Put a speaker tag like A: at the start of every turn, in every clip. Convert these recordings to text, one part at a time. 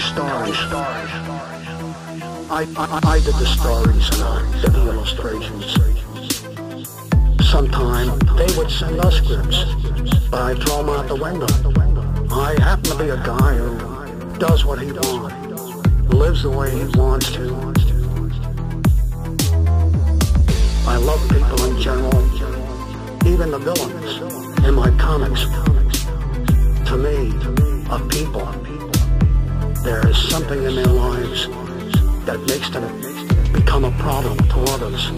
A: telling stories. I, I, I did the stories and I did the illustrations. Sometime they would send us scripts, but I throw them out the window. I happen to be a guy who does what he wants, lives the way he wants to. I love people in general, even the villains in my comics. To me, a people, there is something in their lives that makes them become a problem to others.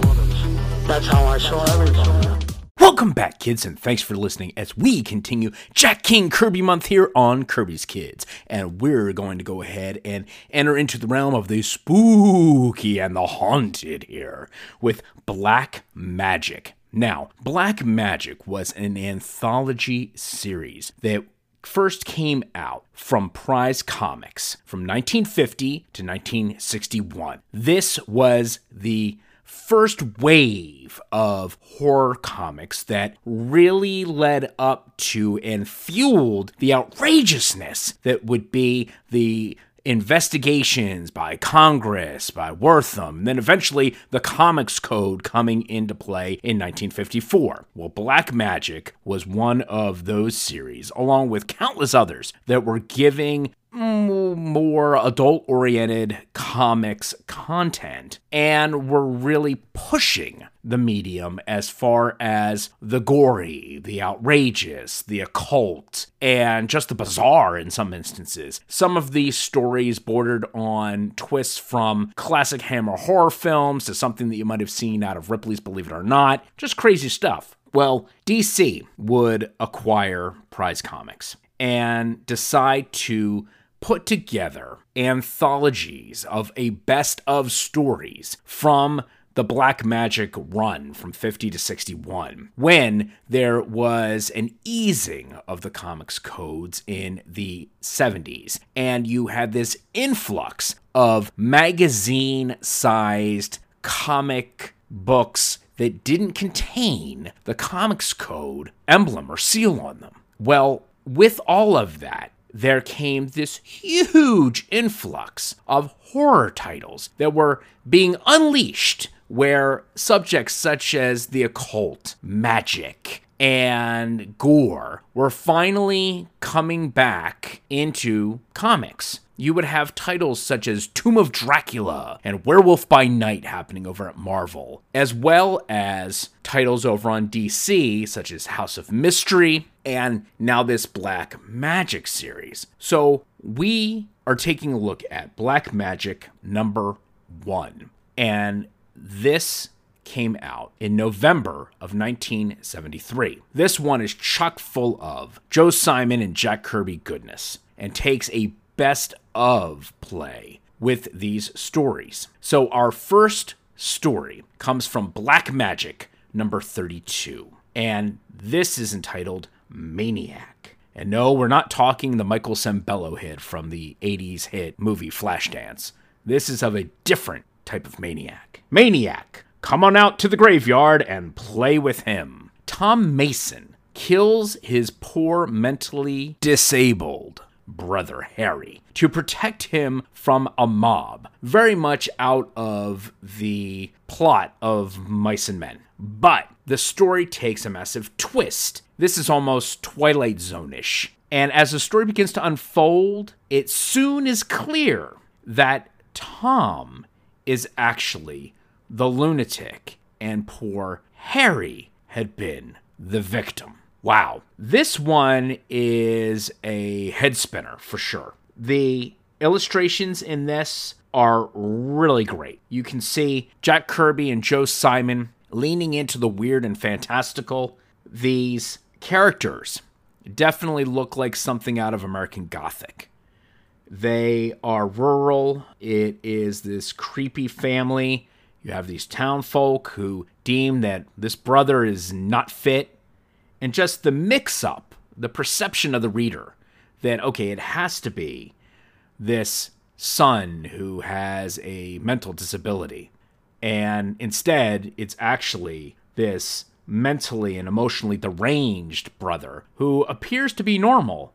A: That's how I saw everybody.
B: Welcome back, kids, and thanks for listening as we continue Jack King Kirby Month here on Kirby's Kids. And we're going to go ahead and enter into the realm of the spooky and the haunted here with Black Magic. Now, Black Magic was an anthology series that first came out from Prize Comics from 1950 to 1961. This was the first wave of horror comics that really led up to and fueled the outrageousness that would be the investigations by Congress, by Wertham, and then eventually the Comics Code coming into play in 1954. Well, Black Magic was one of those series, along with countless others, that were giving more adult oriented comics content and were really pushing the medium as far as the gory, the outrageous, the occult, and just the bizarre in some instances. Some of these stories bordered on twists from classic Hammer horror films to something that you might have seen out of Ripley's Believe It or Not, just crazy stuff. Well, DC would acquire Prize Comics and decide to put together anthologies of a best of stories from the Black Magic run from 50 to 61, when there was an easing of the comics codes in the 70s, and you had this influx of magazine sized comic books that didn't contain the comics code emblem or seal on them. Well, with all of that, there came this huge influx of horror titles that were being unleashed, where subjects such as the occult, magic, and gore were finally coming back into comics. You would have titles such as Tomb of Dracula and Werewolf by Night happening over at Marvel, as well as titles over on DC such as House of Mystery and now this Black Magic series. So we are taking a look at Black Magic number one. And this came out in November of 1973. This one is chock full of Joe Simon and Jack Kirby goodness and takes a best of play with these stories. So, our first story comes from Black Magic number 32, and this is entitled Maniac. And no, we're not talking the Michael Sembello hit from the 80s hit movie Flashdance. This is of a different type of maniac. Maniac, come on out to the graveyard and play with him. Tom Mason kills his poor mentally disabled brother Harry to protect him from a mob, very much out of the plot of Mice and Men. But the story takes a massive twist. This is almost Twilight Zone ish. And as the story begins to unfold, it soon is clear that Tom is actually the lunatic and poor Harry had been the victim. Wow. This one is a head spinner for sure. The illustrations in this are really great. You can see Jack Kirby and Joe Simon leaning into the weird and fantastical. These characters definitely look like something out of American Gothic. They are rural. It is this creepy family. You have these town folk who deem that this brother is not fit and just the mix up, the perception of the reader that, okay, it has to be this son who has a mental disability. And instead, it's actually this mentally and emotionally deranged brother who appears to be normal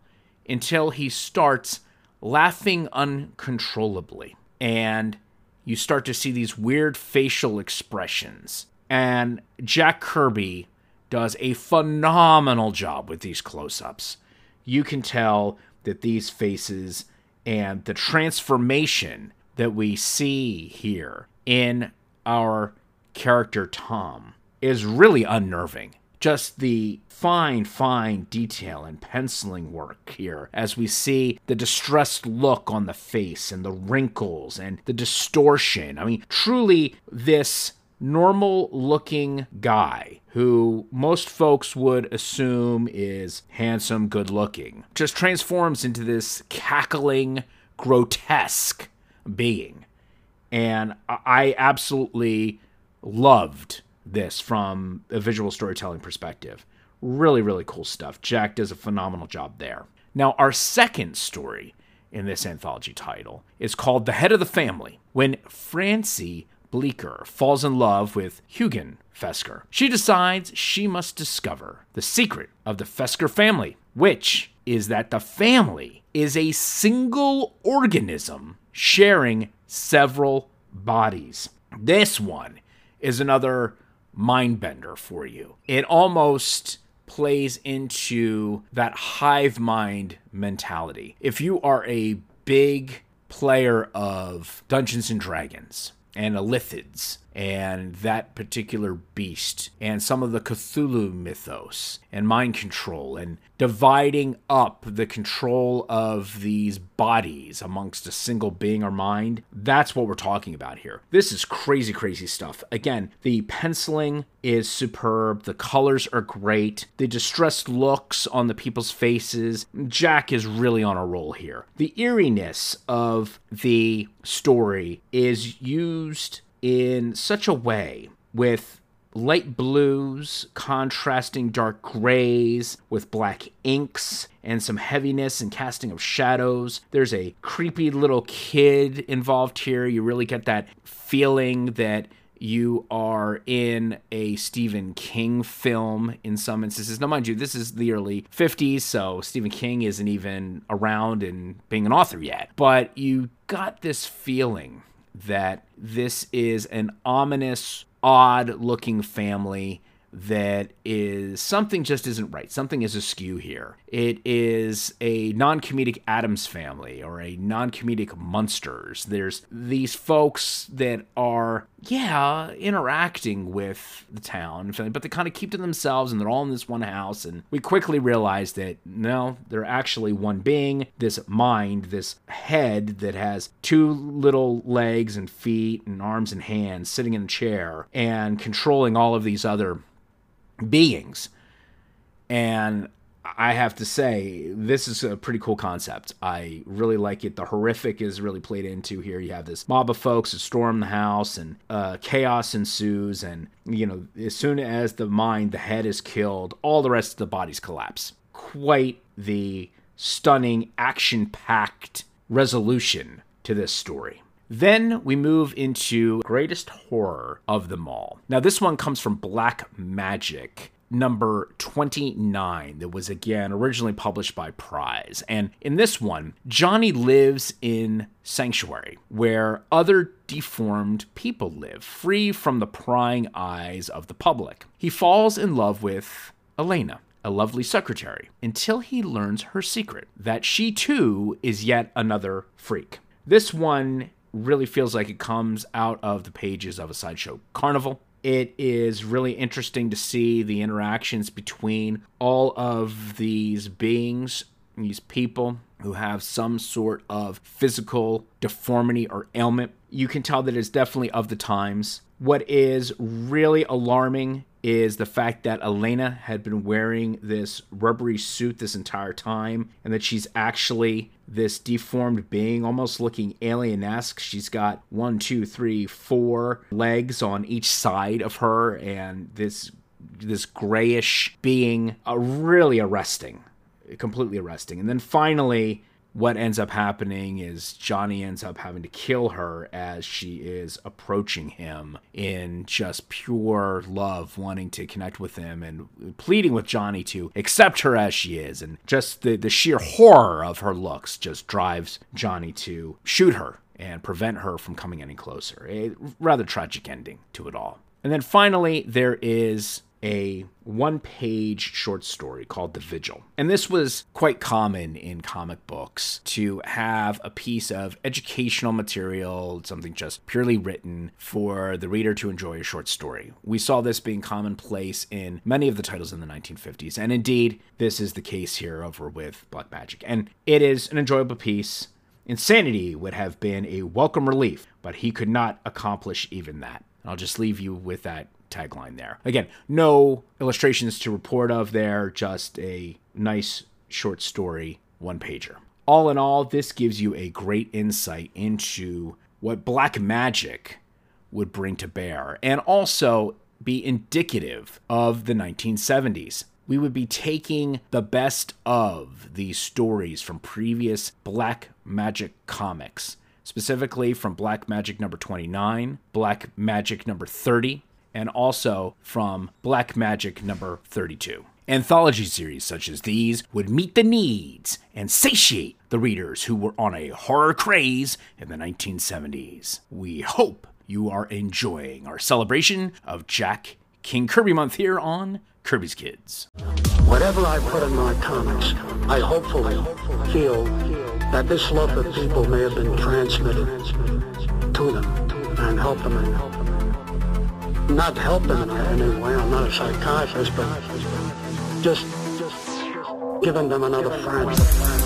B: until he starts laughing uncontrollably. And you start to see these weird facial expressions. And Jack Kirby does a phenomenal job with these close ups. You can tell that these faces and the transformation that we see here in our character Tom is really unnerving. Just the fine, fine detail and penciling work here as we see the distressed look on the face and the wrinkles and the distortion. I mean, truly, this normal looking guy who most folks would assume is handsome, good looking, just transforms into this cackling, grotesque being. And I absolutely loved this from a visual storytelling perspective. Really, really cool stuff. Jack does a phenomenal job there. Now, our second story in this anthology title is called The Head of the Family. When Francie Bleecker falls in love with Hugin Fesker, she decides she must discover the secret of the Fesker family, which is that the family is a single organism sharing several bodies. This one is another mind bender for you. It almost plays into that hive mind mentality. If you are a big player of Dungeons and Dragons and Illithids and that particular beast and some of the Cthulhu mythos and mind control and dividing up the control of these bodies amongst a single being or mind. That's what we're talking about here. This is crazy, crazy stuff. Again, the penciling is superb. The colors are great. The distressed looks on the people's faces. Jack is really on a roll here. The eeriness of the story is used in such a way with light blues contrasting dark grays with black inks and some heaviness and casting of shadows. There's a creepy little kid involved here. You really get that feeling that you are in a Stephen King film in some instances. Now, mind you, this is the early 50s, so Stephen King isn't even around and being an author yet. But you got this feeling that this is an ominous, odd looking family that is something just isn't right. Something is askew here. It is a non comedic Addams family or a non comedic Munsters. There's these folks that are, yeah, interacting with the town, but they kind of keep to themselves and they're all in this one house. And we quickly realize that no, they're actually one being, this mind, this head that has two little legs and feet and arms and hands sitting in a chair and controlling all of these other beings. And I have to say, this is a pretty cool concept. I really like it. The horrific is really played into here. You have this mob of folks that storm the house, and uh, chaos ensues. And, you know, as soon as the mind, the head is killed, all the rest of the bodies collapse. Quite the stunning, action packed resolution to this story. Then we move into greatest horror of them all. Now, this one comes from Black Magic number 29 that was again originally published by Prize. And in this one, Johnny lives in Sanctuary, where other deformed people live, free from the prying eyes of the public. He falls in love with Elena. A lovely secretary, until he learns her secret that she too is yet another freak. This one really feels like it comes out of the pages of a sideshow carnival. It is really interesting to see the interactions between all of these beings, these people who have some sort of physical deformity or ailment. You can tell that it's definitely of the times. What is really alarming is the fact that Elena had been wearing this rubbery suit this entire time and that she's actually this deformed being, almost looking alien esque. She's got one, two, three, four legs on each side of her, and this this grayish being uh, really arresting, completely arresting. And then finally, what ends up happening is Johnny ends up having to kill her as she is approaching him in just pure love, wanting to connect with him and pleading with Johnny to accept her as she is. And just the, the sheer horror of her looks just drives Johnny to shoot her and prevent her from coming any closer. A rather tragic ending to it all. And then finally, there is a one page short story called The Vigil. And this was quite common in comic books to have a piece of educational material, something just purely written for the reader to enjoy a short story. We saw this being commonplace in many of the titles in the 1950s. And indeed, this is the case here over with Black Magic. And it is an enjoyable piece. Insanity would have been a welcome relief, but he could not accomplish even that. I'll just leave you with that tagline there. Again, no illustrations to report of there, just a nice short story, one pager. All in all, this gives you a great insight into what black magic would bring to bear and also be indicative of the 1970s. We would be taking the best of these stories from previous black magic comics specifically from Black Magic number 29, Black Magic number 30, and also from Black Magic number 32. Anthology series such as these would meet the needs and satiate the readers who were on a horror craze in the 1970s. We hope you are enjoying our celebration of Jack King Kirby Month here on Kirby's Kids.
A: Whatever I put in my comics, I hopefully feel that this love of people may have been transmitted to them and help them not help them in any way, I'm not a psychiatrist, but just giving them another friend.